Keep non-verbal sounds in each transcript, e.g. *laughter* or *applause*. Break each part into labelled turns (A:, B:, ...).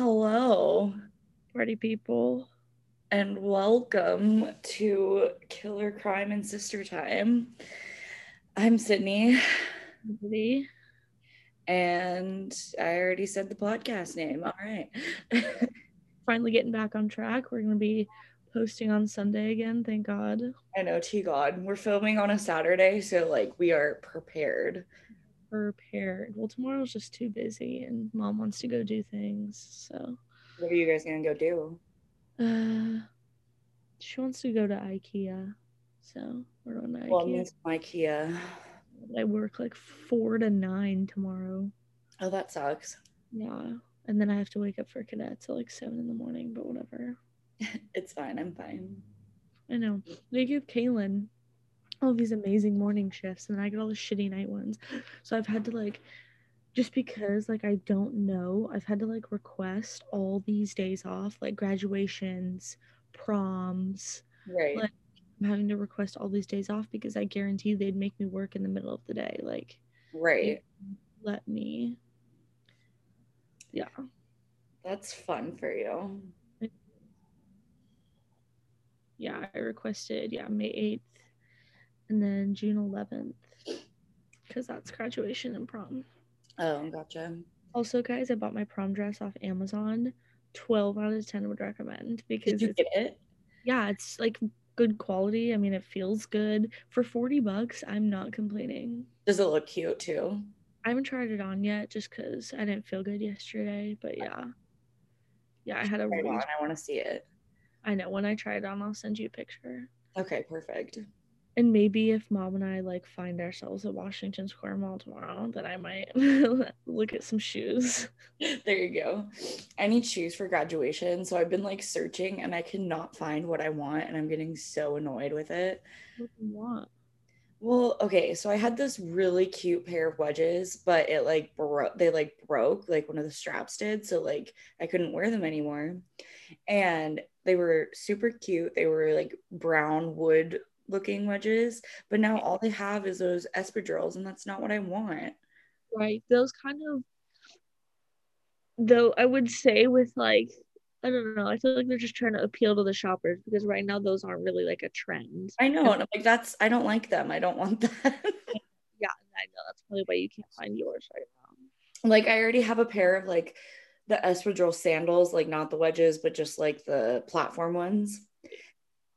A: Hello
B: Party people.
A: and welcome to Killer Crime and Sister Time. I'm Sydney
B: Everybody.
A: and I already said the podcast name. All right. *laughs*
B: Finally getting back on track. We're gonna be posting on Sunday again, thank God.
A: I know, T God. We're filming on a Saturday, so like we are prepared.
B: Prepared. Well, tomorrow's just too busy and mom wants to go do things. So
A: What are you guys gonna go do?
B: uh she wants to go to IKEA. So we're going to
A: Well,
B: IKEA.
A: miss IKEA.
B: I work like four to nine tomorrow.
A: Oh, that sucks.
B: Yeah. And then I have to wake up for cadets at like seven in the morning, but whatever. *laughs*
A: It's fine. I'm fine.
B: I know. They give Kaylin all these amazing morning shifts, and then I get all the shitty night ones. So I've had to like, just because like I don't know, I've had to like request all these days off, like graduations, proms.
A: Right.
B: Like- I'm having to request all these days off because I guarantee they'd make me work in the middle of the day. Like,
A: right.
B: let me. Yeah.
A: That's fun for you.
B: Yeah. I requested, yeah, May 8th and then June 11th because that's graduation and prom.
A: Oh, gotcha.
B: Also, guys, I bought my prom dress off Amazon. 12 out of 10 would recommend because
A: Did you get it?
B: yeah, it's like good quality. I mean, it feels good. For 40 bucks, I'm not complaining.
A: Does it look cute too?
B: I haven't tried it on yet just because I didn't feel good yesterday, but yeah. Yeah, I had a really.
A: I want to see it.
B: I know when I try it on, I'll send you a picture.
A: Okay, perfect.
B: And maybe if mom and I like find ourselves at Washington Square Mall tomorrow, then I might *laughs* look at some shoes.
A: There you go. I need shoes for graduation. So I've been like searching and I cannot find what I want. And I'm getting so annoyed with it.
B: What do you want?
A: Well, okay. So I had this really cute pair of wedges, but it like broke, they like broke, like one of the straps did. So like I couldn't wear them anymore. And they were super cute. They were like brown wood looking wedges, but now all they have is those espadrilles, and that's not what I want.
B: Right. Those kind of though I would say with like I don't know, I feel like they're just trying to appeal to the shoppers because right now those aren't really like a trend.
A: I know. And I'm like, that's, I don't like them. I don't want *laughs* that.
B: Yeah, I know that's probably why you can't find yours right now.
A: like, I already have a pair of like the espadrille sandals, like not the wedges, but just like the platform ones.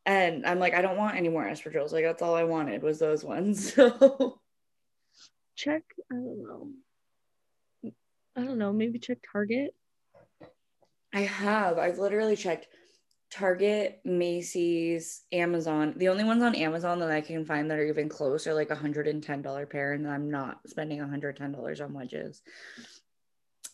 A: And I'm like, I don't want any more espadrilles. Like, that's all I wanted was those ones. *laughs* So,
B: Check, I don't know. I don't know, maybe check Target.
A: I have. I've literally checked Target, Macy's, Amazon. The only ones on Amazon that I can find that are even close are like a $110 pair, and I'm not spending $110 on wedges.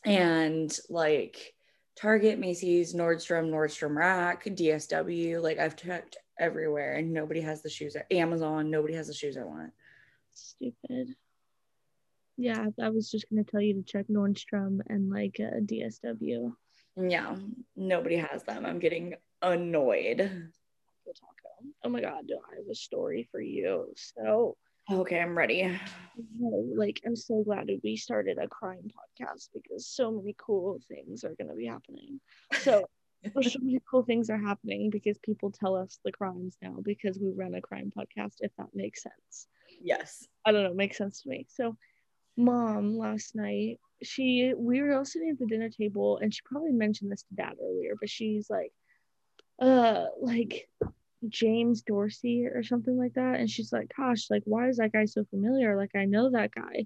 A: And like Target, Macy's, Nordstrom, Nordstrom Rack, DSW, like I've checked everywhere and nobody has the shoes. Amazon, nobody has the shoes I want.
B: Stupid. Yeah, I was just gonna tell you to check Nordstrom and like uh, DSW.
A: Yeah, nobody has them. I'm getting annoyed.
B: Oh my god, I have a story for you. So
A: Okay, I'm ready.
B: Like I'm so glad we started a crime podcast because so many cool things are going to be happening. So *laughs* so many cool things are happening because people tell us the crimes now because we run a crime podcast. If that makes sense,
A: Yes.
B: I don't know, makes sense to me. So, mom last night, she we were all sitting at the dinner table and she probably mentioned this to dad earlier, but she's like, uh, like James Dorsey or something like that. And she's like, gosh, like, why is that guy so familiar? Like, I know that guy.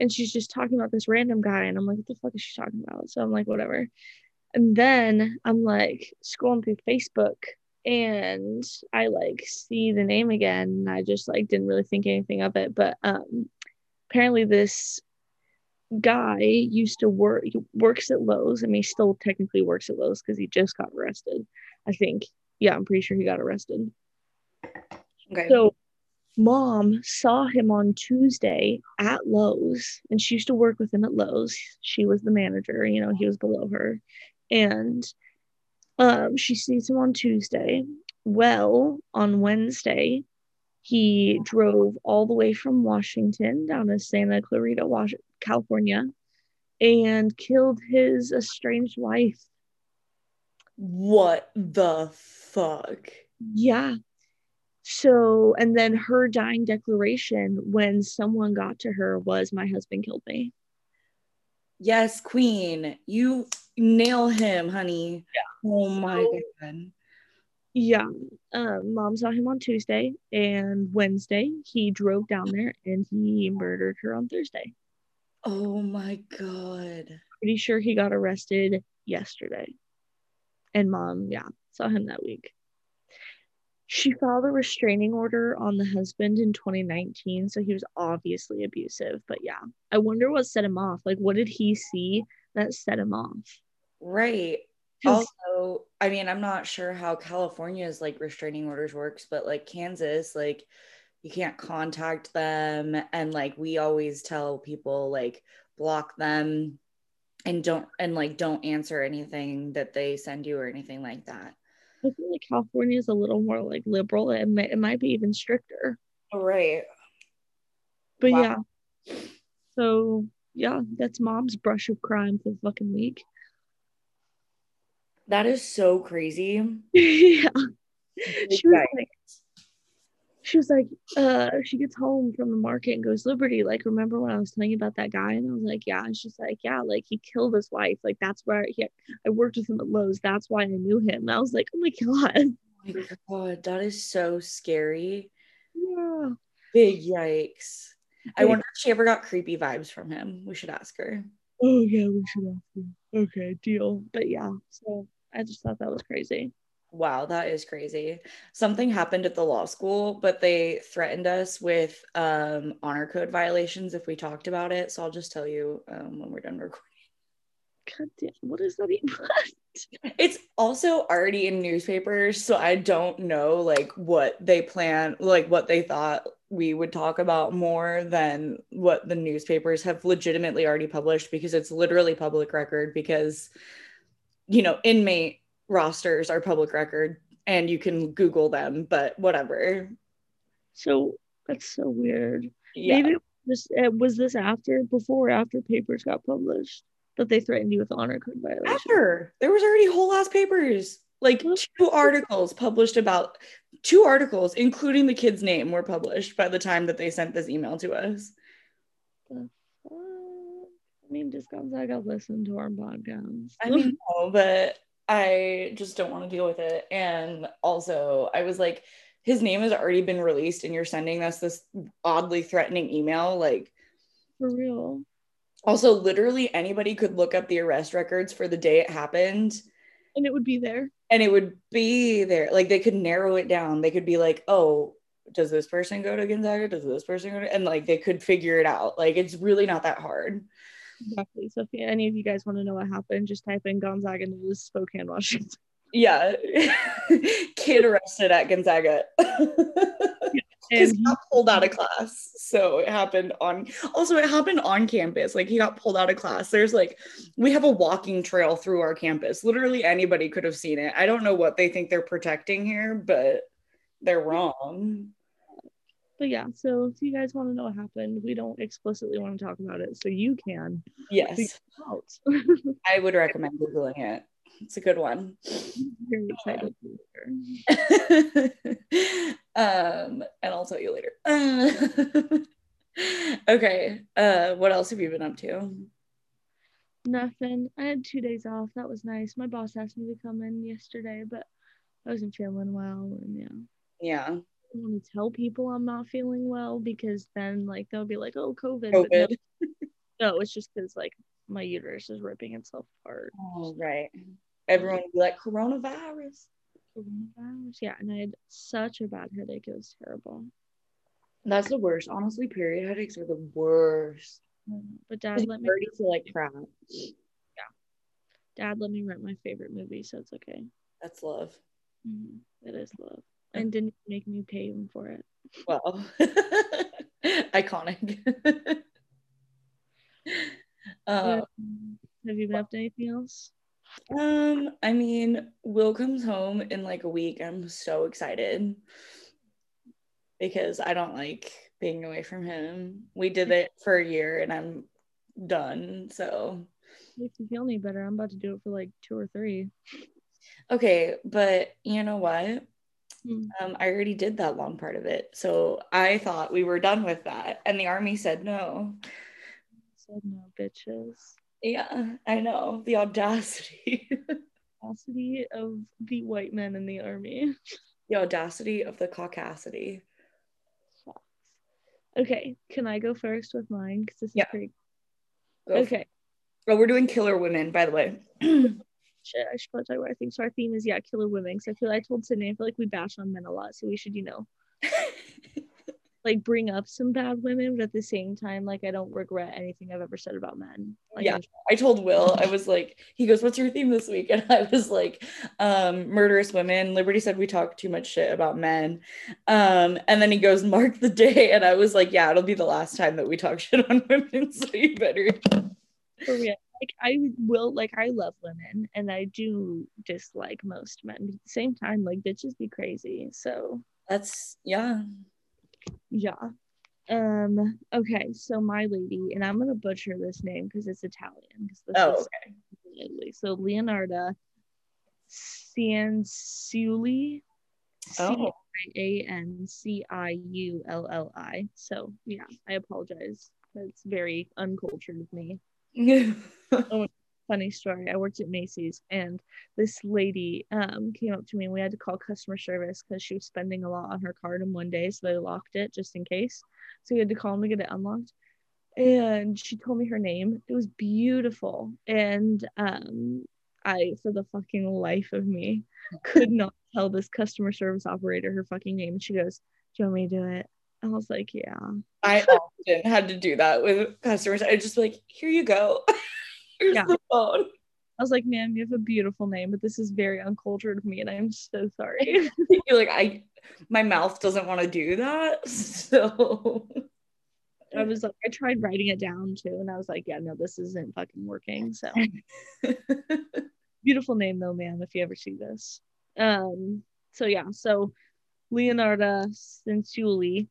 B: And she's just talking about this random guy. And I'm like, what the fuck is she talking about? So I'm like, whatever. And then I'm like scrolling through Facebook and I like see the name again. And I just like didn't really think anything of it. But um apparently this guy used to work he works at Lowe's. I mean he still technically works at Lowe's because he just got arrested. I think yeah, I'm pretty sure he got arrested.
A: Okay.
B: So mom saw him on Tuesday at Lowe's and she used to work with him at Lowe's. She was the manager, you know, he was below her. And um she sees him on Tuesday. Well, on Wednesday, he drove all the way from Washington down to Santa Clarita, California and killed his estranged wife.
A: What the fuck?
B: Yeah. So, and then her dying declaration when someone got to her was, My husband killed me.
A: Yes, Queen. You nail him, honey.
B: Yeah.
A: Oh my so, god.
B: Yeah. Um, mom saw him on Tuesday and Wednesday he drove down there and he murdered her on Thursday.
A: Oh my god.
B: Pretty sure he got arrested yesterday. And mom, yeah, saw him that week. She filed a restraining order on the husband in 2019, so he was obviously abusive. But yeah, I wonder what set him off. Like, what did he see that set him off?
A: Right. Also, I mean, I'm not sure how California's like restraining orders works, but like Kansas, like you can't contact them, and like we always tell people, like block them and don't and like don't answer anything that they send you or anything like that.
B: I feel like California is a little more like liberal. It might, it might be even stricter.
A: Oh, right.
B: But wow. yeah. So yeah, that's mom's brush of crime for the fucking week.
A: That is so crazy. *laughs*
B: yeah. She was like, she was like, uh, she gets home from the market and goes, Liberty, like, remember when I was telling you about that guy? And I was like, yeah. And she's like, yeah, like he killed his wife. Like, that's where he, I worked with him at Lowe's. That's why I knew him. And I was like, oh my God. *laughs*
A: Oh my God, that is so scary.
B: Yeah.
A: Big yikes. I wonder if she ever got creepy vibes from him. We should ask her.
B: Oh, yeah, we should ask her. Okay, deal. But yeah, so I just thought that was crazy.
A: Wow, that is crazy. Something happened at the law school, but they threatened us with um, honor code violations if we talked about it. So I'll just tell you um, when we're done recording.
B: God damn, what is that even? *laughs*
A: it's also already in newspapers, so I don't know like what they plan, like what they thought we would talk about more than what the newspapers have legitimately already published because it's literally public record because you know inmate rosters are public record and you can Google them, but whatever.
B: So that's so weird. Yeah. Maybe this uh, was this after, before, after papers got published that they threatened you with honor code violation.
A: After there was already whole ass papers, like two articles published about two articles, including the kid's name, were published by the time that they sent this email to us.
B: The fuck? I mean, just Gonzaga listen to our podcast.
A: I mean, no, but I just don't want to deal with it. And also, I was like, his name has already been released, and you're sending us this oddly threatening email. Like,
B: for real.
A: Also, literally anybody could look up the arrest records for the day it happened.
B: And it would be there.
A: And it would be there. Like, they could narrow it down. They could be like, oh, does this person go to Gonzaga? Does this person go to? And like, they could figure it out. Like, it's really not that hard.
B: Exactly. So if any of you guys want to know what happened, just type in Gonzaga News, Spokane, Washington. *laughs*
A: Yeah. *laughs* Kid arrested at Gonzaga. *laughs* Because he got pulled out of class. So it happened on also it happened on campus. Like he got pulled out of class. There's like we have a walking trail through our campus. Literally anybody could have seen it. I don't know what they think they're protecting here, but they're wrong
B: but yeah, so if you guys want to know what happened, we don't explicitly want to talk about it, so you can.
A: Yes. *laughs* I would recommend googling it. It's a good one. very excited. *laughs* um, and I'll tell you later. *laughs* okay. Uh, what else have you been up to?
B: Nothing. I had two days off. That was nice. My boss asked me to come in yesterday, but I wasn't feeling well, and yeah.
A: Yeah
B: want to tell people I'm not feeling well because then like they'll be like, oh, COVID. COVID. No, *laughs* no, it's just because like my uterus is ripping itself apart.
A: Oh, right. Everyone would be like, coronavirus.
B: Coronavirus. Yeah. And I had such a bad headache. It was terrible.
A: That's the worst. Honestly, period headaches are the worst.
B: But dad let me
A: feel like crap.
B: Yeah. Dad let me rent my favorite movie, so it's okay.
A: That's love.
B: Mm-hmm. It is love and didn't make me pay him for it.
A: Well, *laughs* iconic.
B: uh, *laughs* have you been up to anything else?
A: Um, I mean, Will comes home in like a week. I'm so excited because I don't like being away from him. We did it for a year and I'm done. So
B: Makes you feel any better. I'm about to do it for like two or three.
A: okay, but you know what?
B: Hmm.
A: Um, I already did that long part of it. So I thought we were done with that. And the army said no.
B: Said no, bitches.
A: Yeah, I know. The audacity. *laughs*
B: Audacity of the white men in the army. *laughs*
A: the audacity of the caucasity.
B: Okay, can I go first with mine? Because this is pretty.
A: Go.
B: Okay.
A: Oh, we're doing killer women, by the way. *clears throat*
B: Shit, I should probably talk about. I think so. Our theme is yeah, killer women. Because I feel I told Sydney I feel like we bash on men a lot, so we should you know *laughs* like bring up some bad women, but at the same time, like I don't regret anything I've ever said about men. Like,
A: Yeah. I told Will, I was like, he goes, What's your theme this week? *laughs* And I was like, um, murderous women. Liberty said we talk too much shit about men. Um, and then he goes, Mark the day. And I was like, Yeah, it'll be the last time that we talk *laughs* shit on women. So you better
B: for real. Like I will like I love women and I do dislike most men. But at the same time, like bitches be crazy. So
A: that's yeah.
B: yeah. Um, okay, so my lady, and I'm gonna butcher this name because it's Italian. Because this
A: Oh,
B: is in Italy. So Leonarda Cianciulli.
A: Oh.
B: A N C I U L L I. So yeah, I apologize. That's very uncultured of me. Funny story. I worked at Macy's and this lady um came up to me and we had to call customer service because she was spending a lot on her card in one day, so they locked it just in case. So we had to call them to get it unlocked. And she told me her name. It was beautiful. And um I for the fucking life of me could not tell this customer service operator her fucking name. And she goes, Do you want me to do it? I was like, Yeah.
A: I *laughs* often had to do that with customers. I just be like, here you go. *laughs* Here's
B: Yeah.
A: the phone.
B: I was like, ma'am, you have a beautiful name, but this is very uncultured of me, and I'm so sorry. *laughs*
A: You're like, I my mouth doesn't want to do that. So
B: I was like, I tried writing it down too, and I was like, yeah, no, this isn't fucking working. So beautiful name though, ma'am, if you ever see this. Um, so yeah, so Leonardo Cinciulli,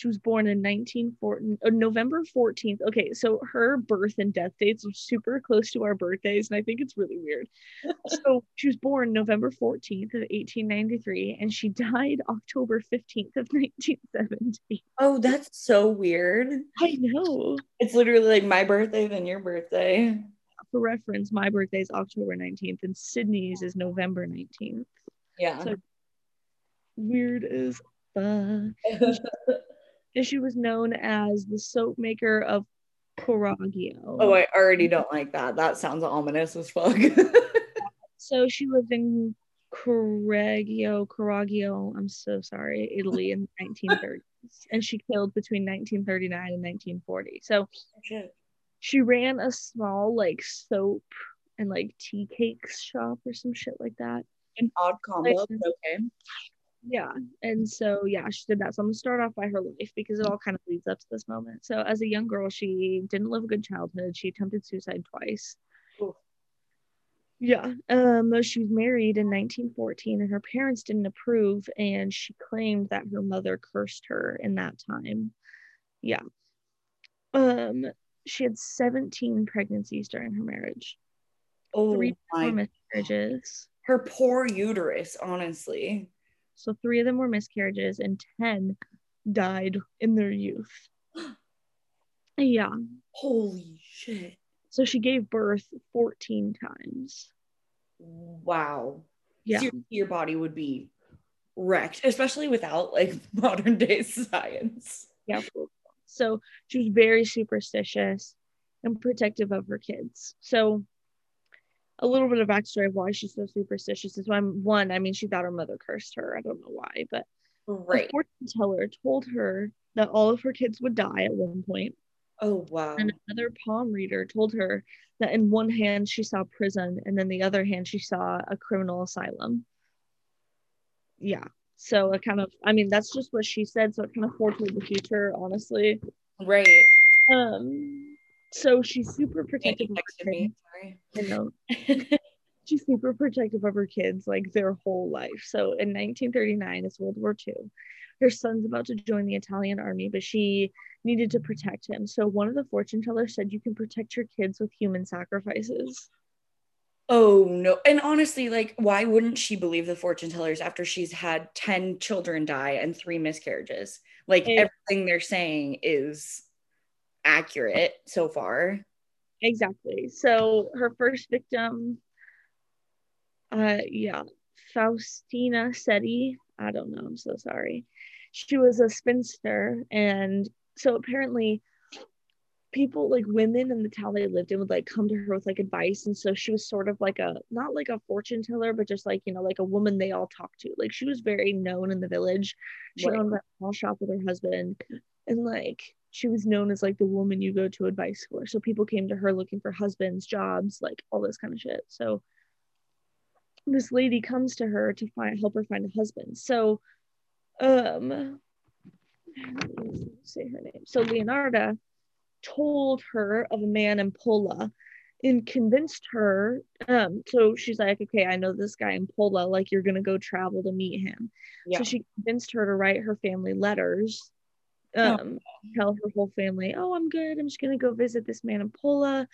B: she was born in 1914, uh, November 14th. Okay, so her birth and death dates are super close to our birthdays, and I think it's really weird. *laughs* so she was born November 14th of 1893, and she died October 15th of 1970.
A: Oh, that's so weird.
B: I know.
A: It's literally like my birthday, then your birthday.
B: For reference, my birthday is October 19th, and Sydney's is November 19th.
A: Yeah.
B: So- Weird as fuck. *laughs* And she was known as the soap maker of Coragio.
A: oh, I already don't like that. That sounds ominous as fuck. *laughs*
B: So she lived in Correggio, Coragio, I'm so sorry, Italy in *laughs* the 1930s. And she killed between 1939 and 1940. So oh,
A: Shit.
B: she ran a small like soap and like tea cakes shop or some shit like that.
A: An odd combo. Okay.
B: Yeah. And so yeah, she did that. So I'm gonna start off by her life because it all kind of leads up to this moment. So as a young girl, she didn't live a good childhood. She attempted suicide twice.
A: Oof.
B: Yeah. Um she was married in 1914 and her parents didn't approve and she claimed that her mother cursed her in that time. Yeah. Um she had 17 pregnancies during her marriage.
A: Oh
B: Three
A: my.
B: miscarriages.
A: Her poor uterus, honestly.
B: So three of them were miscarriages and 10 died in their youth. *gasps* yeah.
A: Holy shit.
B: So she gave birth 14 times.
A: Wow.
B: Yeah.
A: Seriously, your body would be wrecked, especially without like *laughs* modern day science.
B: Yeah. So she was very superstitious and protective of her kids. So a little bit of backstory of why she's so superstitious is one, one, I mean, she thought her mother cursed her. I don't know why, but
A: Right.
B: a fortune teller told her that all of her kids would die at one point.
A: Oh wow.
B: And another palm reader told her that in one hand she saw prison and then the other hand she saw a criminal asylum. Yeah. So it kind of I mean that's just what she said, so it kind of foretold the future, honestly.
A: Right.
B: Um so she's super protective of her
A: me.
B: kids.
A: Sorry.
B: I *laughs* know. She's super protective of her kids like their whole life. So in 1939, it's World War II. Her son's about to join the Italian army, but she needed to protect him. So one of the fortune tellers said you can protect your kids with human sacrifices.
A: Oh no. And honestly, like, why wouldn't she believe the fortune tellers after she's had 10 children die and three miscarriages? Like, everything they're saying is accurate so far.
B: Exactly. So her first victim, uh, yeah, Faustina Setti. I don't know. I'm so sorry. She was a spinster, and so apparently, people like women in the town they lived in would like come to her with like advice, and so she was sort of like a not like a fortune teller, but just like you know like a woman they all talk to. Like she was very known in the village. She
A: Right.
B: owned a small shop with her husband, and like she was known as like the woman you go to advice for. So people came to her looking for husbands, jobs, like all this kind of shit. So this lady comes to her to find help her find a husband. So um say her name. So Leonarda told her of a man in Pola and convinced her um so she's like okay i know this guy in Pola like you're gonna go travel to meet him
A: Yeah.
B: so she convinced her to write her family letters. Um tell her whole family oh i'm good i'm just gonna go visit this man in Pola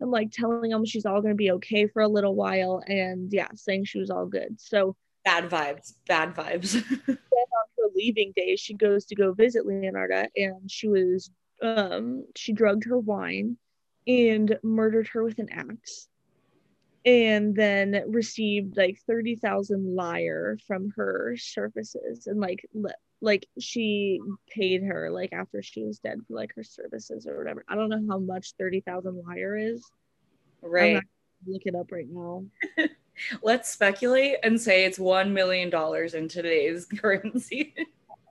B: and like telling them she's all gonna be okay for a little while and yeah saying she was all good so
A: Bad vibes. Bad vibes. *laughs*
B: Then on her leaving day, she goes to go visit Leonarda and she was um she drugged her wine and murdered her with an axe and then received like 30,000 lyre from her services and like like she paid her like after she was dead for like her services or whatever. I don't know how much 30,000 lyre is. I'm
A: right.
B: look it up right now. *laughs*
A: Let's speculate and say it's $1 million in today's *laughs* currency.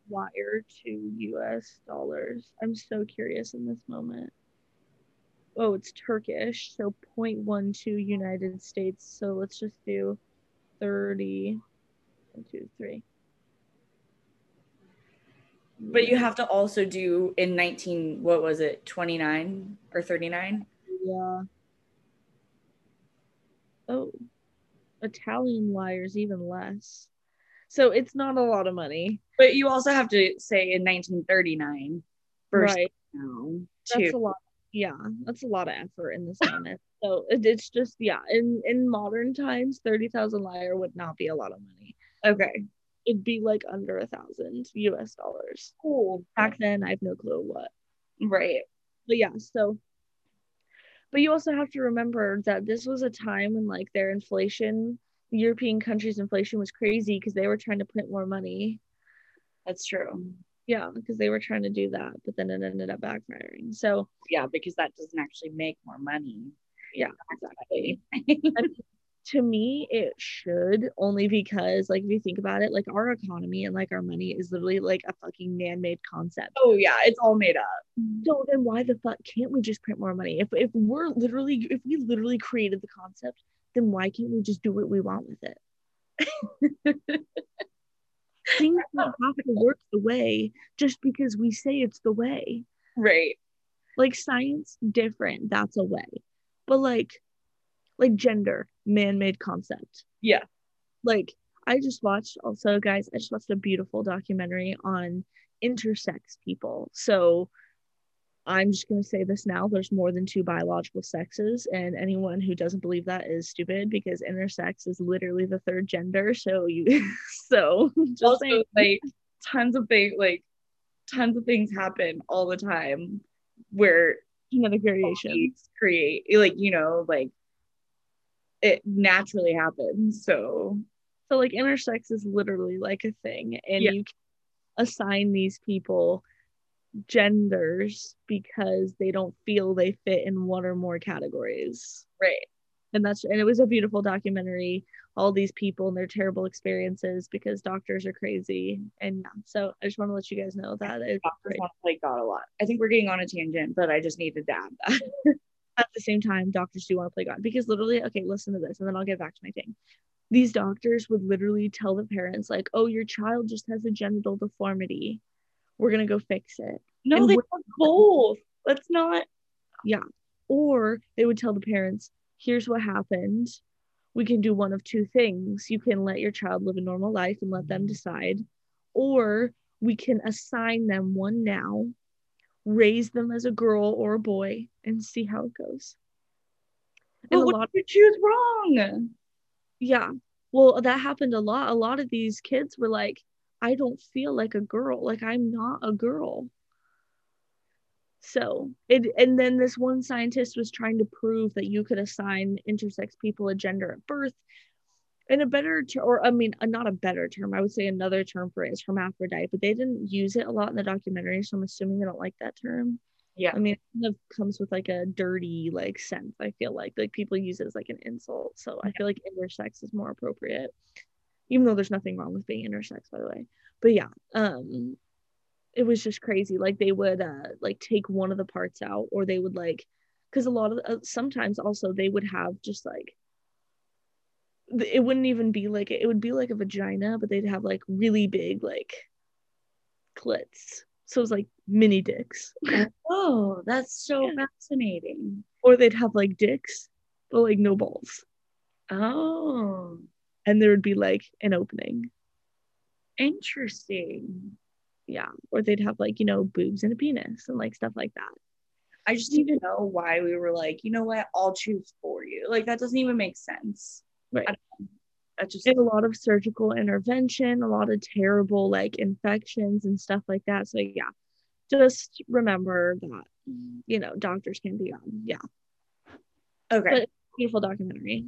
B: wire to US dollars. I'm so curious in this moment. Oh, it's Turkish, so 0.12 United States. So let's just do 30. One, two, three.
A: But you have to also do in 19, what was it, 29 or 39?
B: Yeah. Oh, Italian wires even less. So it's not a lot of money.
A: But you also have to say in 1939 versus
B: right.
A: now,
B: That's
A: too.
B: a lot. Yeah, that's a lot of effort in this moment. So it, it's just yeah. In in modern times, thirty thousand lyre would not be a lot of money.
A: Okay.
B: It'd be like under a thousand U.S. dollars.
A: Cool.
B: Back then, I have no clue what.
A: Right.
B: But yeah, so. But you also have to remember that this was a time when like their inflation, European countries' inflation was crazy because they were trying to print more money.
A: That's true.
B: Yeah, because they were trying to do that, but then it ended up backfiring. So
A: Yeah, because that doesn't actually make more money.
B: yeah, exactly. *laughs* to me it should only because like if you think about it like our economy and like our money is literally like a fucking man-made concept.
A: Oh yeah, it's all made up.
B: so then why the fuck can't we just print more money? If, if we're literally if we literally created the concept then why can't we just do what we want with it? *laughs* Things don't have to work the way just because we say it's the way.
A: Right.
B: like science different that's a way. But like like gender man-made concept
A: Yeah.
B: like i just watched also guys i just watched a beautiful documentary on intersex people so i'm just going to say this now there's more than two biological sexes and anyone who doesn't believe that is stupid because intersex is literally the third gender so you *laughs* so just
A: also
B: saying.
A: like tons of things like tons of things happen all the time where
B: genetic variation
A: bodies create like you know like it naturally happens so
B: So like intersex is literally like a thing, and
A: Yeah.
B: you can assign these people genders because they don't feel they fit in one or more categories.
A: right
B: And that's and it was a beautiful documentary. All these people and their terrible experiences because doctors are crazy. And yeah, so I just want to let you guys know that it's
A: doctors
B: great.
A: want to play god a lot i think we're getting on a tangent but i just needed to add that *laughs*
B: at the same time, doctors do want to play God because literally, okay, listen to this, and then I'll get back to my thing. These doctors would literally tell the parents, like, oh, your child just has a genital deformity. We're gonna go fix it.
A: no
B: And
A: they want both let's not Yeah.
B: Or they would tell the parents, here's what happened. We can do one of two things. You can let your child live a normal life and let them mm-hmm. decide, or we can assign them one now, raise them as a girl or a boy, and see how it goes.
A: And but a lot you choose wrong.
B: Yeah. Well, that happened a lot. A lot of these kids were like, I don't feel like a girl. Like I'm not a girl. So it and then this one scientist was trying to prove that you could assign intersex people a gender at birth. And a better ter- or I mean uh, not a better term, I would say another term for it is hermaphrodite, but they didn't use it a lot in the documentary, so I'm assuming they don't like that term.
A: Yeah.
B: I mean, it kind of comes with like a dirty like sense. I feel like like people use it as like an insult. So I feel like intersex is more appropriate, even though there's nothing wrong with being intersex, by the way. But yeah, um, it was just crazy. Like they would uh like take one of the parts out, or they would like, because a lot of uh, sometimes also they would have just like it wouldn't even be like it would be like a vagina, but they'd have like really big like clits so it was like mini dicks.
A: Oh, that's so yeah. fascinating.
B: Or they'd have like dicks, but like no balls.
A: Oh.
B: And there would be like an opening.
A: Interesting.
B: Yeah. Or they'd have like, you know, boobs and a penis and like stuff like that.
A: I just need to know why we were like, you know what, I'll choose for you. Like that doesn't even make sense.
B: Right just a lot of surgical intervention, a lot of terrible like infections and stuff like that. So yeah, just remember that you know doctors can be on. Yeah.
A: Okay. But
B: beautiful documentary.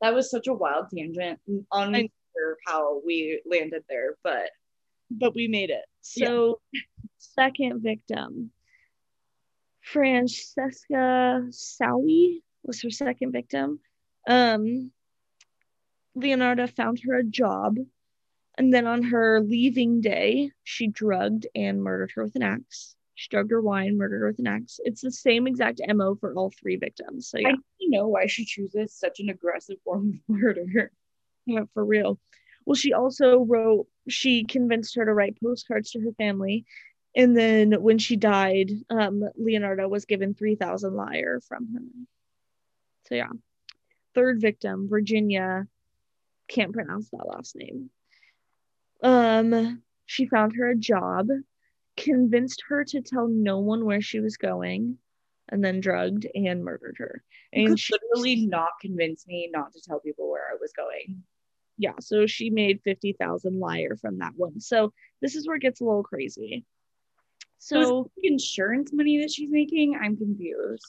A: That was such a wild tangent. Unsure how we landed there, but
B: but we made it. So yeah. second victim. Francesca Sowie was her second victim. Um, Leonarda found her a job. And then on her leaving day, she drugged and murdered her with an axe. She drugged her wine, murdered her with an axe. It's the same exact MO for all three victims. So yeah. I don't
A: know why she chooses such an aggressive form of *laughs* murder.
B: Yeah, for real. Well, she also wrote, she convinced her to write postcards to her family. And then when she died, um, Leonarda was given 3,000 lire from her. So yeah. Third victim, Virginia can't pronounce that last name. Um, she found her a job, convinced her to tell no one where she was going, and then drugged and murdered her.
A: And you she literally not convince me not to tell people where I was going.
B: Yeah, so she made 50,000 liar from that one. So this is where it gets a little crazy.
A: So, so insurance money that she's making, I'm confused.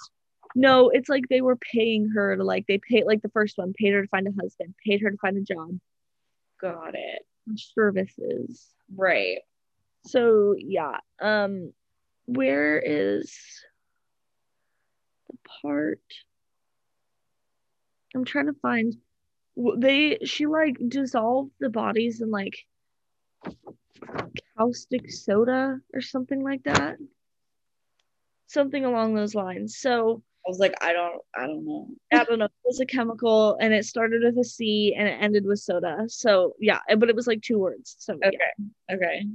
B: No, it's like they were paying her to like they paid like the first one paid her to find a husband, paid her to find a job.
A: Got it.
B: Services.
A: Right.
B: So yeah. Um where is the part I'm trying to find they she like dissolved the bodies in like caustic soda or something like that something along those lines so
A: was like, I don't, I don't know.
B: I don't know. It was a chemical, and it started with a C and it ended with soda. So yeah, but it was like two words. So
A: okay, yeah. okay.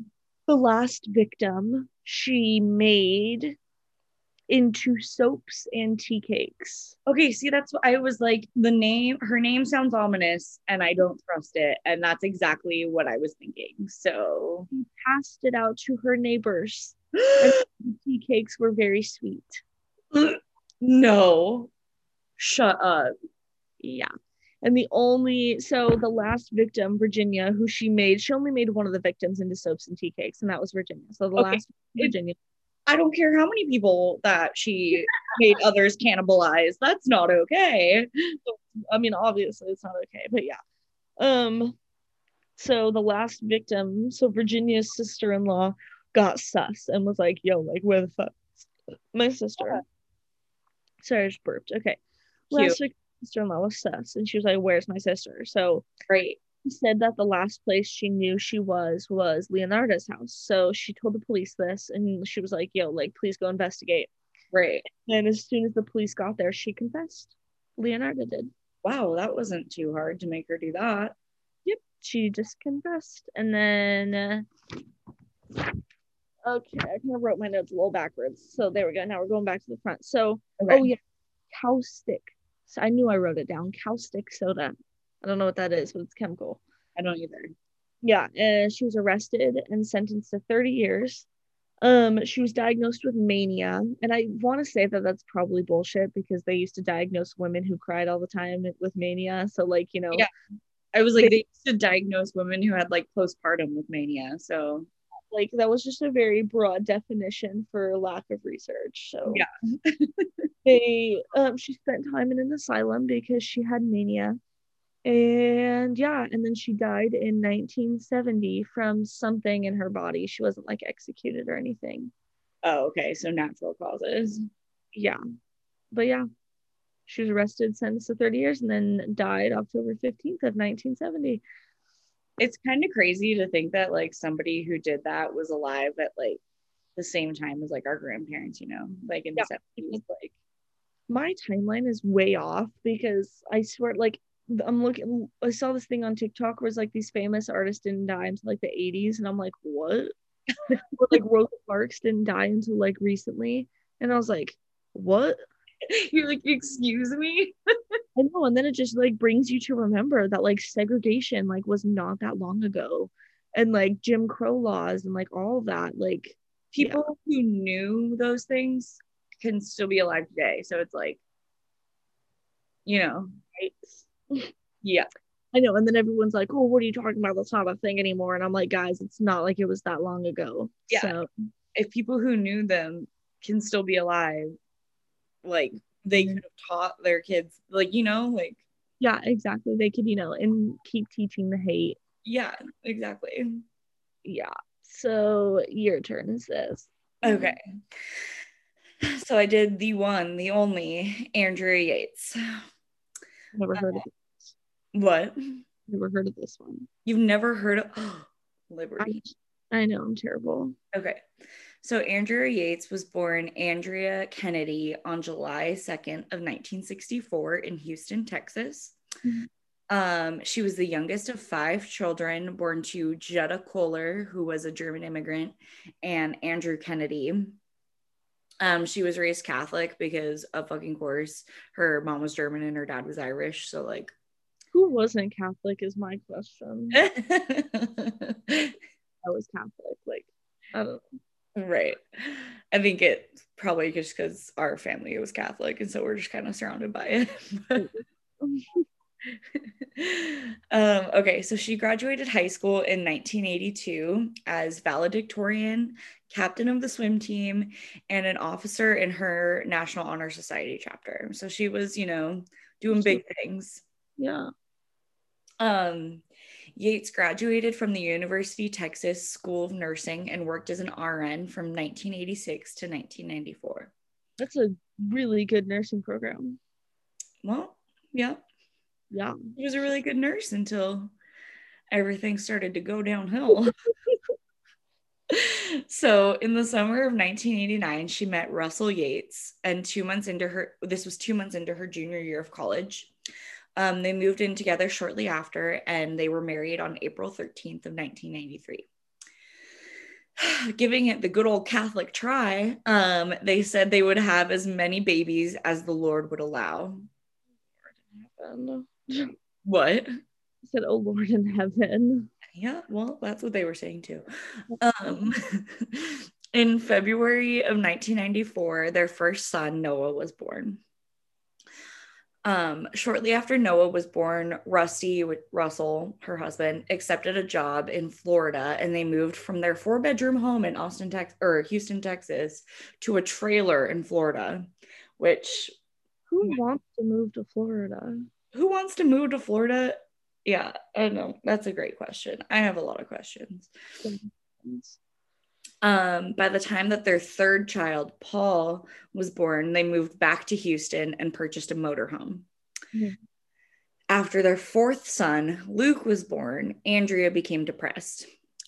B: The last victim she made into soaps and tea cakes.
A: Okay, see, that's what I was like. The name, her name sounds ominous, and I don't trust it. And that's exactly what I was thinking. So
B: she passed it out to her neighbors. *gasps* tea cakes were very sweet. *laughs*
A: No. Shut up.
B: Yeah. And the only so the last victim, Virginia, who she made, she only made one of the victims into soaps and tea cakes, and that was Virginia. So the okay. last Virginia.
A: I don't care how many people that she made others cannibalize. That's not okay.
B: I mean, obviously it's not okay, but yeah. Um so the last victim, so Virginia's sister-in-law got sus and was like, yo, like where the fuck my sister? Sorry, I just burped. Okay. Cute. Last week, sister-in-law was sus, and she was like, "Where's my sister?" So
A: great.
B: She said that the last place she knew she was was Leonardo's house. So she told the police this, and she was like, "Yo, like, please go investigate."
A: Right.
B: And as soon as the police got there, she confessed. Leonardo did.
A: Wow, that wasn't too hard to make her do that.
B: Yep, she just confessed, and then. Uh, Okay, I kind of wrote my notes a little backwards. So there we go. Now we're going back to the front. So, okay. oh yeah, caustic. So I knew I wrote it down. Caustic soda. I don't know what that is, but it's chemical.
A: I don't either.
B: Yeah, and she was arrested and sentenced to 30 years. Um, she was diagnosed with mania, and I want to say that that's probably bullshit because they used to diagnose women who cried all the time with mania. So, like, you know,
A: yeah, I was like, they, they used to diagnose women who had like postpartum with mania. So,
B: like, that was just a very broad definition for lack of research. So,
A: yeah, *laughs*
B: they, um, she spent time in an asylum because she had mania. And yeah and then she died in 1970 from something in her body. She wasn't like executed or anything.
A: Oh okay so natural causes.
B: Yeah. But yeah. She was arrested sentenced to 30 years and then died october 15th of 1970
A: it's kind of crazy to think that like somebody who did that was alive at like the same time as like our grandparents you know like in yeah. the 70s like
B: my timeline is way off because i swear like I'm looking. I saw this thing on TikTok where it's like these famous artists didn't die until like the 80s, and I'm like, what? *laughs* like Rosa Parks didn't die until like recently, and I was like, what? *laughs*
A: You're like, excuse me.
B: I know, and then it just like brings you to remember that like segregation like was not that long ago, and like Jim Crow laws and like all that. Like
A: people yeah. who knew those things can still be alive today. So it's like, you know,
B: right? *laughs*
A: yeah.
B: I know. And then everyone's like, oh, what are you talking about? That's not a thing anymore. And I'm like, guys, it's not like it was that long ago.
A: Yeah. So if people who knew them can still be alive, like they mm-hmm. could have taught their kids, like, you know, like
B: yeah, exactly. They could, you know, and keep teaching the hate.
A: Yeah, exactly.
B: Yeah. So your turn is this.
A: Okay. So I did the one, the only Andrea Yates.
B: Never heard of it.
A: What?
B: Never heard of this one.
A: You've never heard of *gasps* Liberty.
B: I, I know I'm terrible.
A: Okay. So Andrea Yates was born Andrea Kennedy on July 2nd of 1964 in Houston, Texas. Mm-hmm. Um, she was the youngest of five children born to Jetta Koehler, who was a German immigrant, and Andrew Kennedy. Um, she was raised Catholic because of fucking course her mom was German and her dad was Irish. So like
B: who wasn't Catholic is my question. *laughs* I was Catholic, like I don't
A: know. Right. I think it probably just because our family was Catholic and so we're just kind of surrounded by it. *laughs* um, okay, so she graduated high school in 1982 as valedictorian, captain of the swim team, and an officer in her National Honor Society chapter. So she was, you know, doing big things.
B: Yeah.
A: Um, Yates graduated from the University Texas School of Nursing and worked as an RN from 1986 to 1994.
B: That's a really good nursing program.
A: Well, yeah.
B: Yeah.
A: She was a really good nurse until everything started to go downhill. *laughs* so in the summer of 1989 she met russell yates and two months into her this was two months into her junior year of college um, they moved in together shortly after and they were married on april 13th of 1993 *sighs* giving it the good old catholic try um, they said they would have as many babies as the lord would allow *laughs* what?
B: I said, "Oh Lord in heaven."
A: Yeah, well, that's what they were saying too. Um, *laughs* in February of 1994, their first son Noah was born. Um, shortly after Noah was born, Rusty Russell, her husband, accepted a job in Florida, and they moved from their four-bedroom home in Austin, Texas, or Houston, Texas, to a trailer in Florida. Which
B: who wants to move to Florida?
A: who wants to move to Florida? Yeah, I don't know. That's a great question. I have a lot of questions. Um, by the time that their third child, Paul, was born, they moved back to Houston and purchased a motorhome. Mm-hmm. After their fourth son, Luke, was born, Andrea became depressed.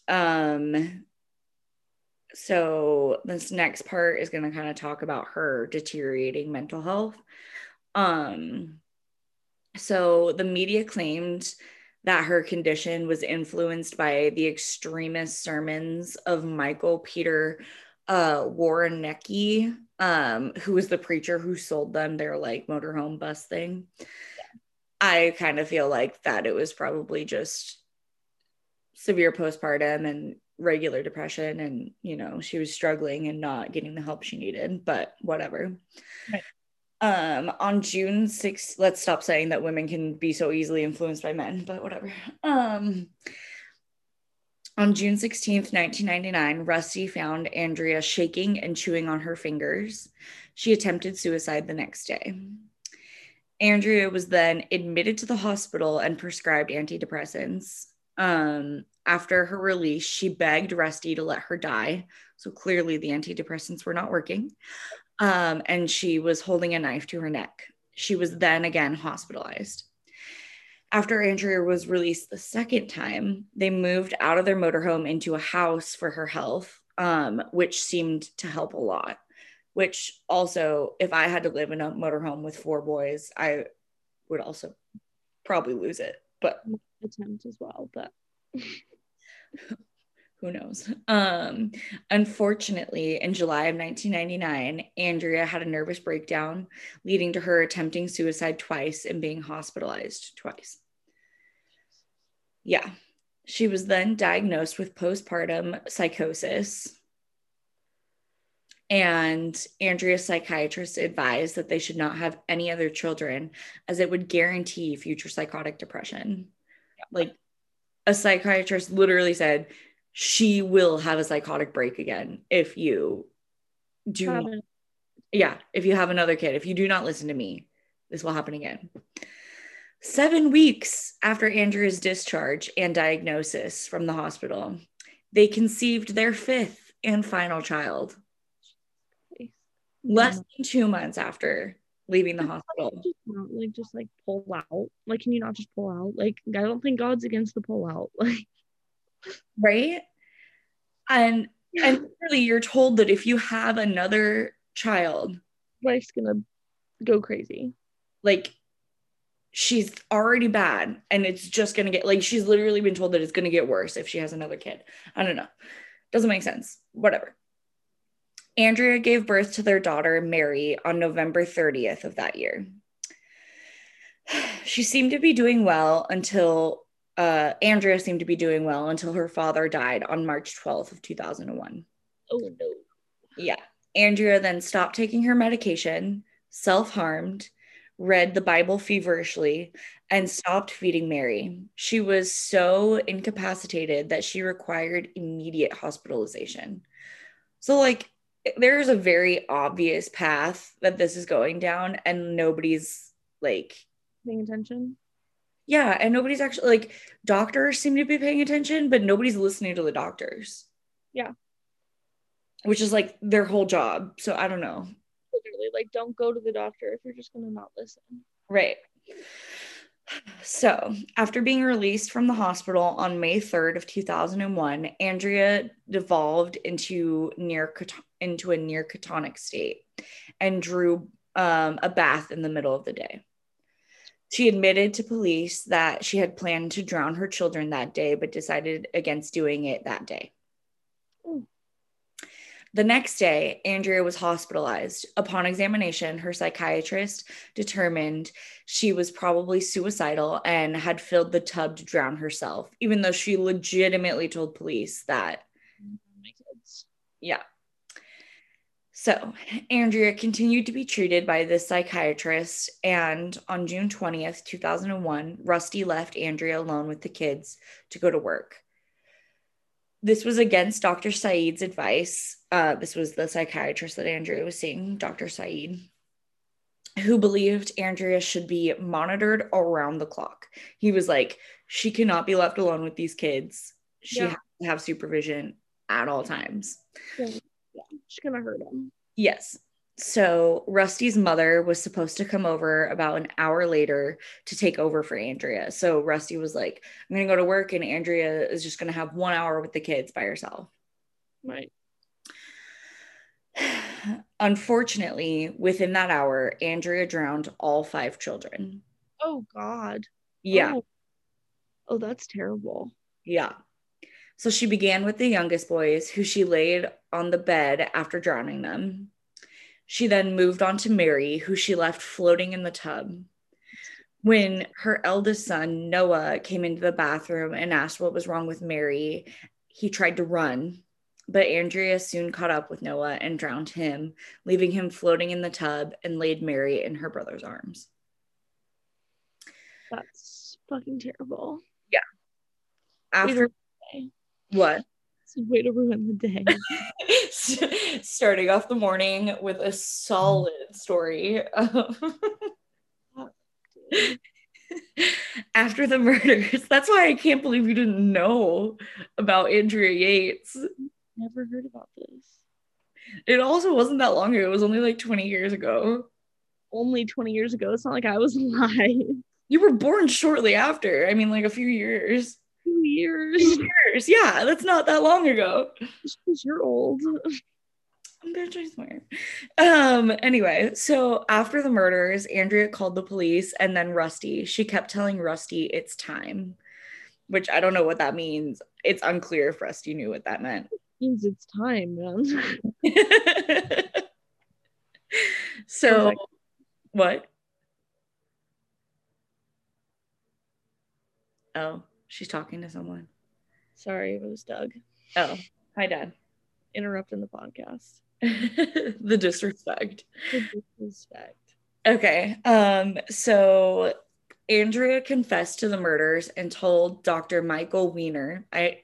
A: Um, so this next part is going to kind of talk about her deteriorating mental health. Um, so the media claimed that her condition was influenced by the extremist sermons of Michael Peter uh, Warnecki, um, who was the preacher who sold them their like motorhome bus thing. I kind of feel like that it was probably just severe postpartum and regular depression and you know she was struggling and not getting the help she needed but whatever right. Um on june 6th let's stop saying that women can be so easily influenced by men but whatever um on June 16th, 1999, Rusty found Andrea shaking and chewing on her fingers. She attempted suicide the next day. Andrea was then admitted to the hospital and prescribed antidepressants. Um, after her release, she begged Rusty to let her die. So clearly, the antidepressants were not working. Um, and she was holding a knife to her neck. She was then again hospitalized. After Andrea was released the second time, they moved out of their motorhome into a house for her health, um, which seemed to help a lot. Which also, if I had to live in a motorhome with four boys, I would also probably lose it. But
B: attempt as well, but *laughs*
A: who knows? Um, unfortunately, in July of 1999, Andrea had a nervous breakdown, leading to her attempting suicide twice and being hospitalized twice. Yeah. She was then diagnosed with postpartum psychosis. And Andrea's psychiatrist advised that they should not have any other children as it would guarantee future psychotic depression. Like a psychiatrist literally said, she will have a psychotic break again if you do not, yeah if you have another kid if you do not listen to me this will happen again. Seven weeks after andrea's discharge and diagnosis from the hospital they conceived their fifth and final child. Less than two months after leaving the hospital.
B: like just like pull out? Like can you not just pull out? Like i don't think god's against the pull out. *laughs* Like
A: right? And and really you're told that if you have another child
B: life's gonna go crazy.
A: like she's already bad and it's just gonna get like she's literally been told that it's gonna get worse if she has another kid. I don't know. Doesn't make sense. Whatever. Andrea gave birth to their daughter mary on november 30th of that year. *sighs* She seemed to be doing well until uh, Andrea seemed to be doing well until her father died on March 12th of 2001.
B: Oh no.
A: Yeah. Andrea then stopped taking her medication, self-harmed, read the Bible feverishly, and stopped feeding Mary. She was so incapacitated that she required immediate hospitalization. So like there's a very obvious path that this is going down and nobody's like
B: paying attention
A: yeah, and nobody's actually like doctors seem to be paying attention, but nobody's listening to the doctors.
B: Yeah.
A: Which is like their whole job. So I don't know.
B: Literally, like don't go to the doctor if you're just gonna not listen.
A: Right. So, after being released from the hospital on May 3rd of 2001, Andrea devolved into near into a near catonic state and drew um, a bath in the middle of the day. She admitted to police that she had planned to drown her children that day, but decided against doing it that day. Ooh. The next day, Andrea was hospitalized. Upon examination, her psychiatrist determined she was probably suicidal and had filled the tub to drown herself, even though she legitimately told police that. Mm-hmm. Yeah. So, Andrea continued to be treated by this psychiatrist, and on June 20th, 2001, Rusty left Andrea alone with the kids to go to work. This was against Dr. Saeed's advice. Uh, this was the psychiatrist that Andrea was seeing, Dr. Saeed, who believed Andrea should be monitored around the clock. He was like, she cannot be left alone with these kids. She yeah. has to have supervision at all times.
B: Yeah. She's gonna hurt him.
A: Yes. So Rusty's mother was supposed to come over about an hour later to take over for Andrea. So Rusty was like, I'm going to go to work and Andrea is just going to have one hour with the kids by herself.
B: Right. *sighs*
A: Unfortunately, within that hour, Andrea drowned all five children.
B: Oh, God.
A: Yeah.
B: Oh, oh that's terrible.
A: Yeah. So she began with the youngest boys, who she laid on the bed after drowning them. She then moved on to Mary, who she left floating in the tub. When her eldest son, Noah, came into the bathroom and asked what was wrong with Mary, he tried to run, but Andrea soon caught up with Noah and drowned him, leaving him floating in the tub and laid Mary in her brother's arms.
B: That's fucking terrible. Yeah.
A: After what?
B: It's a way to ruin the day. *laughs*
A: Starting off the morning with a solid story. *laughs* After the murders, that's why I can't believe you didn't know about Andrea Yates.
B: Never heard about this.
A: It also wasn't that long ago. It was only like 20 years ago.
B: Only 20 years ago. It's not like I was *laughs* alive.
A: You were born shortly after. I mean, like a few years.
B: Two years.
A: Two years. Yeah, that's not that long ago.
B: You're old.
A: I'm gonna try. Um, anyway, so after the murders, Andrea called the police and then Rusty. She kept telling Rusty it's time, which I don't know what that means. It's unclear if Rusty knew what that meant.
B: It means it's time, man. *laughs*
A: so what? Oh, she's talking to someone.
B: Sorry, it was Doug
A: Oh, hi, Dad.
B: interrupting the podcast. *laughs*
A: the disrespect.
B: Good Disrespect.
A: Okay. Um, so Andrea confessed to the murders and told Dr. Michael Weiner. I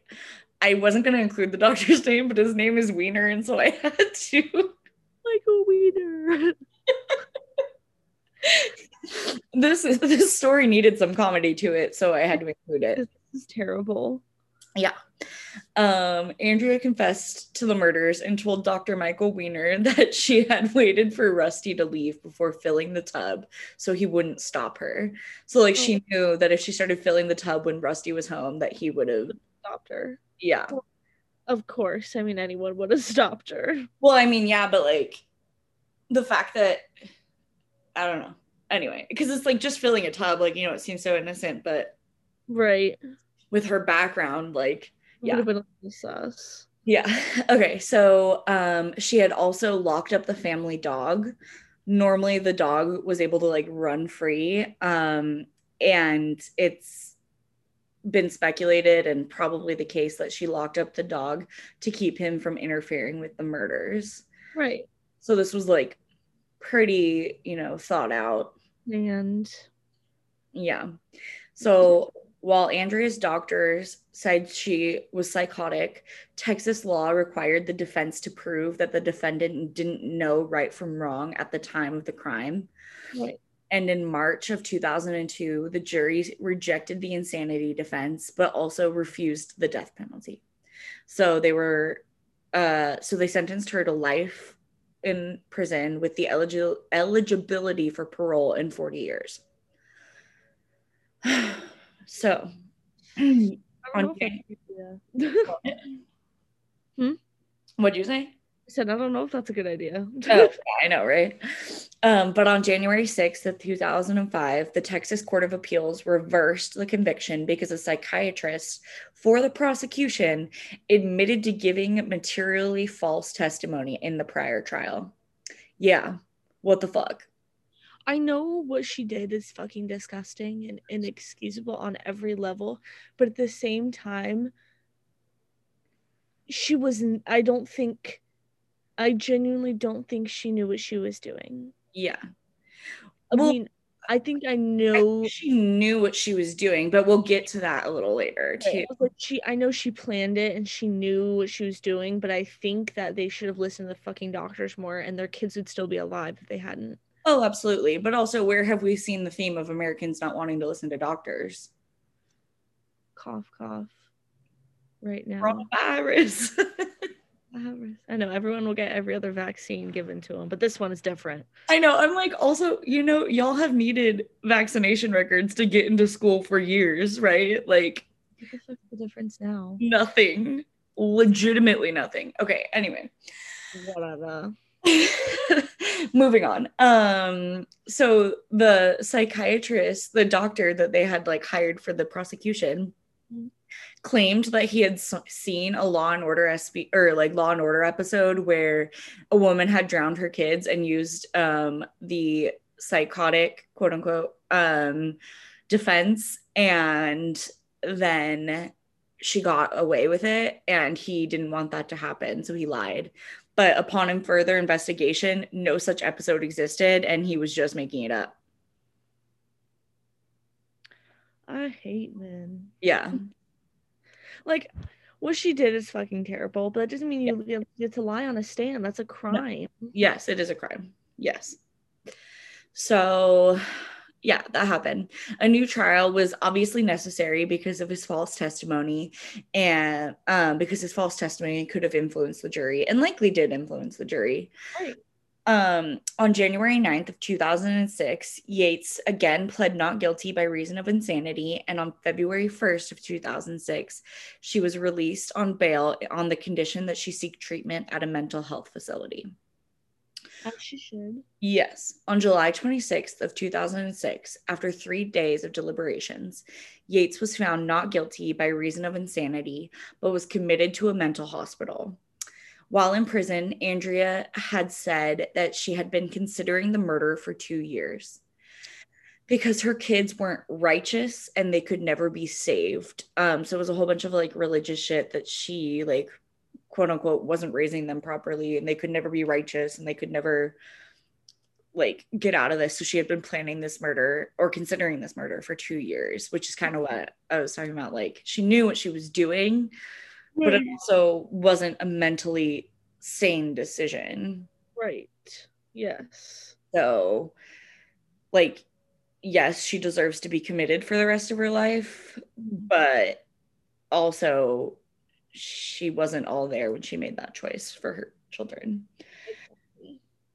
A: I wasn't gonna include the *laughs* doctor's name, but his name is Weiner, and so I had to.
B: Michael Weeder. *laughs*
A: This is this story needed some comedy to it, so I had to include it.
B: Is terrible. Yeah.
A: Um, Andrea confessed to the murders and told Dr. Michael Weiner *laughs* that she had waited for Rusty to leave before filling the tub so he wouldn't stop her. So like she knew that if she started filling the tub when Rusty was home, that he would have
B: Stopped her.
A: yeah.
B: Of course. I mean, anyone would have *laughs* stopped her.
A: Well, I mean, yeah, but like the fact that I don't know. Anyway, because it's like just filling a tub, like you know, it seems so innocent, but
B: Right.
A: with her background, like Yeah.
B: Would have been sus.
A: Yeah. *laughs* Okay. So um she had also locked up the family dog. Normally the dog was able to like run free. Um and it's been speculated and probably the case that she locked up the dog to keep him from interfering with the murders.
B: Right.
A: So this was like pretty, you know, thought out.
B: And
A: Yeah. So while Andrea's doctors said she was psychotic, Texas law required the defense to prove that the defendant didn't know right from wrong at the time of the crime.
B: right.
A: And in March of 2002, the jury rejected the insanity defense, but also refused the death penalty. So they were, uh, so they sentenced her to life in prison with the eligi- eligibility for parole in 40 years. *sighs* *sighs* so, *clears throat* On
B: don't know if that's a good idea.
A: what'd you say?
B: I said, I don't know if that's a good idea.
A: Oh, *laughs* I know, right? Um, but on January 6th of 2005, the Texas Court of Appeals reversed the conviction because a psychiatrist for the prosecution admitted to giving materially false testimony in the prior trial. Yeah, what the fuck?
B: I know what she did is fucking disgusting and inexcusable on every level, but at the same time, she wasn't. I don't think. I genuinely don't think she knew what she was doing.
A: Yeah.
B: I
A: Well,
B: mean, I think I
A: I
B: know.
A: think she knew what she was doing, but we'll get to that a little later too.
B: Like she, I know she planned it and she knew what she was doing, but I think that they should have listened to the fucking doctors more, and their kids would still be alive if they hadn't.
A: Oh, absolutely. But also, where have we seen the theme of Americans not wanting to listen to doctors?
B: Cough, cough. Right now,
A: Coronavirus. *laughs*
B: Virus. I know everyone will get every other vaccine given to them, but this one is different.
A: I know. I'm like, also, you know, y'all have needed vaccination records to get into school for years, right? Like,
B: What the the difference now?
A: nothing. Legitimately nothing. Okay, anyway.
B: Whatever. *laughs*
A: Moving on. Um, so the psychiatrist, the doctor that they had like hired for the prosecution, claimed that he had seen a Law and Order SB or like Law and Order episode where a woman had drowned her kids and used um the psychotic quote unquote um defense and then she got away with it and he didn't want that to happen. So he lied. But upon further investigation, no such episode existed and he was just making it up.
B: I hate men.
A: Yeah. *laughs*
B: Like, what she did is fucking terrible, but that doesn't mean you get- get to lie on a stand. That's a crime.
A: Yes, it is a crime. Yes. So, yeah, that happened. A new trial was obviously necessary because of his false testimony, and um, because his false testimony could have influenced the jury and likely did influence the jury.
B: Right.
A: Um, on January 9th of 2006, Yates again pled not guilty by reason of insanity, and on February 1st of 2006, she was released on bail on the condition that she seek treatment at a mental health facility.
B: As she should.
A: Yes, on July 26th of 2006, after 3 days of deliberations, Yates was found not guilty by reason of insanity, but was committed to a mental hospital. While in prison, Andrea had said that she had been considering the murder for 2 years because her kids weren't righteous and they could never be saved. Um so it was a whole bunch of like religious shit that she like quote unquote wasn't raising them properly and they could never be righteous and they could never like get out of this. So she had been planning this murder or considering this murder for 2 years which is kind of what I was talking about. Like she knew what she was doing but it also wasn't a mentally sane decision.
B: Right. Yes.
A: so like yes she deserves to be committed for the rest of her life mm-hmm. but also she wasn't all there when she made that choice for her children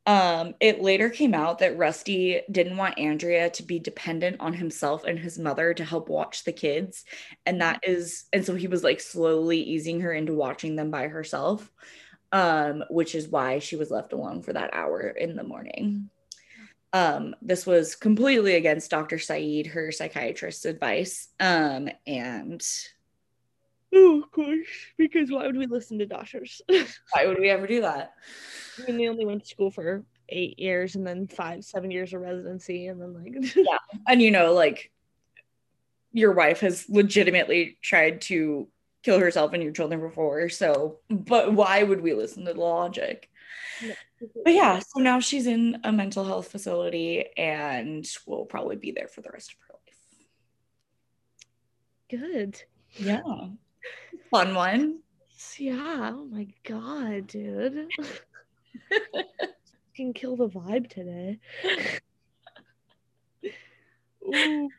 A: um, it later came out that Rusty didn't want Andrea to be dependent on himself and his mother to help watch the kids. And that is, and so he was like slowly easing her into watching them by herself, um, which is why she was left alone for that hour in the morning. Um, this was completely against Dr. Saeed, her psychiatrist's advice. Um, and
B: Oh, of course. Because why would we listen to doctors? *laughs*
A: why would we ever do that?
B: when they only went to school for eight years and then five, seven years of residency, and then like *laughs* yeah.
A: and you know like your wife has legitimately tried to kill herself and your children before so but why would we listen to the logic but yeah so now she's in a mental health facility and will probably be there for the rest of her life
B: good.
A: yeah fun one
B: Yeah. Oh my god, dude. *laughs* Can kill the vibe today. *laughs*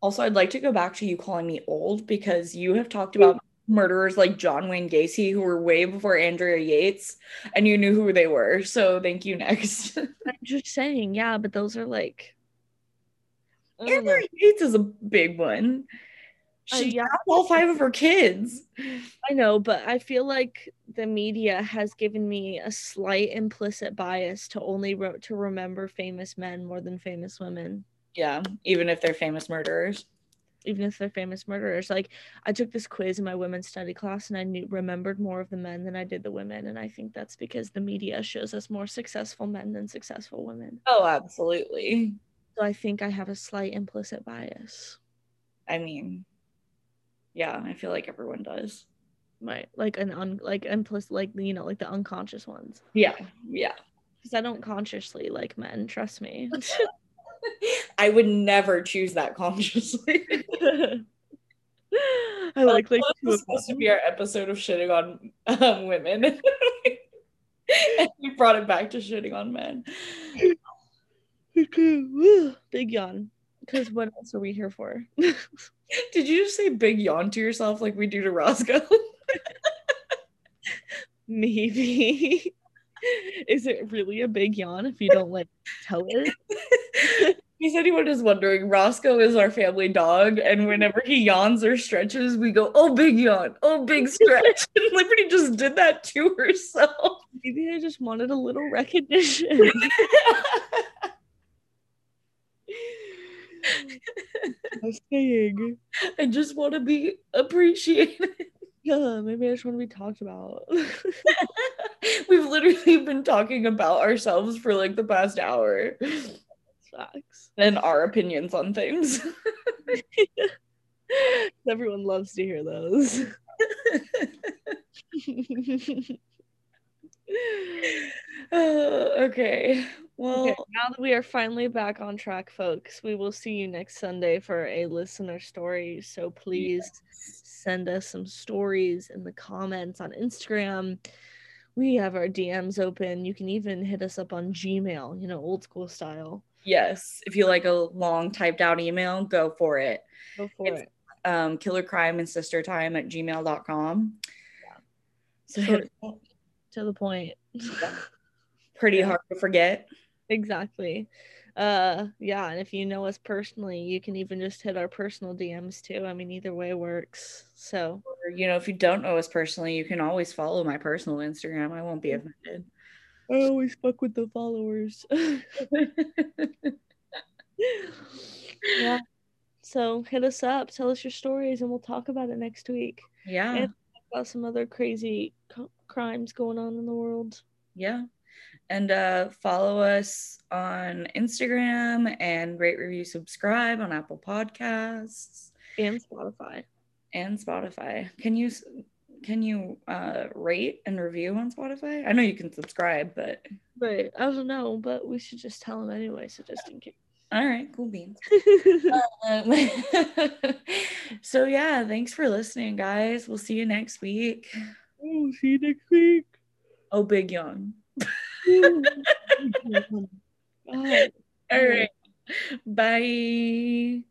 A: Also i'd like to go back to you calling me old because you have talked about murderers like john wayne gacy who were way before andrea yates and you knew who they were so thank you next *laughs*
B: I'm just saying, yeah, but those are like.
A: Andrea Yates is a big one. She got all five of her kids.
B: I know, but I feel like the media has given me a slight implicit bias to only re- to remember famous men more than famous women,
A: Yeah, even if they're famous murderers.
B: even if they're famous murderers. Like I took this quiz in my women's study class, and I knew remembered more of the men than I did the women, and I think that's because the media shows us more successful men than successful women.
A: Oh, absolutely.
B: So I think I have a slight implicit bias.
A: I mean, yeah, I feel like everyone does.
B: Right, like an un like implicit, like you know, like the unconscious ones.
A: Yeah, yeah.
B: Because I don't consciously like men. Trust me. *laughs*
A: I would never choose that consciously. *laughs*
B: I like like
A: this was supposed to be our episode of shitting on um, women. *laughs* and we brought it back to shitting on men.
B: Big yawn. Because what else are we here for? *laughs*
A: Did you just say big yawn to yourself like we do to Roscoe? *laughs*
B: Maybe. *laughs* Is it really a big yawn if you don't like tell it?
A: If anyone is wondering, Roscoe is our family dog, and whenever he yawns or stretches, we go, "Oh, big yawn! Oh, big stretch!" and Liberty just did that to herself.
B: Maybe I just wanted a little recognition. *laughs* I'm saying.
A: I just want to be appreciated.
B: Yeah, maybe I just want to be talked about. *laughs*
A: We've literally been talking about ourselves for like the past hour
B: Facts.
A: and our opinions on things. *laughs*
B: Everyone loves to hear those.
A: Uh, okay. Well,
B: okay, now that we are finally back on track, folks, we will see you next Sunday for a listener story. So please send us some stories in the comments on Instagram. We have our DMs open. You can even hit us up on Gmail, you know, old school style.
A: yes, if you like a long typed out email, go for it.
B: Go for
A: It's-
B: it.
A: Um, killer crime and sister time at gmail.com.
B: Yeah.
A: So
B: Short.
A: hit us up.
B: To the point. *laughs*
A: pretty hard to forget.
B: Exactly. Uh yeah, and if you know us personally, you can even just hit our personal DMs too. I mean, either way works. So
A: Or, you know, if you don't know us personally, you can always follow my personal Instagram. I won't be offended.
B: I always fuck with the followers. *laughs* yeah. So hit us up, tell us your stories, and we'll talk about it next week.
A: yeah.
B: And- About some other crazy co- crimes going on in the world.
A: Yeah. And uh, follow us on Instagram and rate, review, subscribe on Apple Podcasts
B: And Spotify.
A: and Spotify. Can you can you uh, rate and review on Spotify? I know you can subscribe, but
B: Right. I don't know, but we should just tell them anyway, so just in case.
A: all right, cool beans. *laughs* Um, *laughs* so yeah, thanks for listening, guys. We'll see you next week.
B: oh, see you next week.
A: Oh, big yawn. *laughs* *laughs* All right. Bye.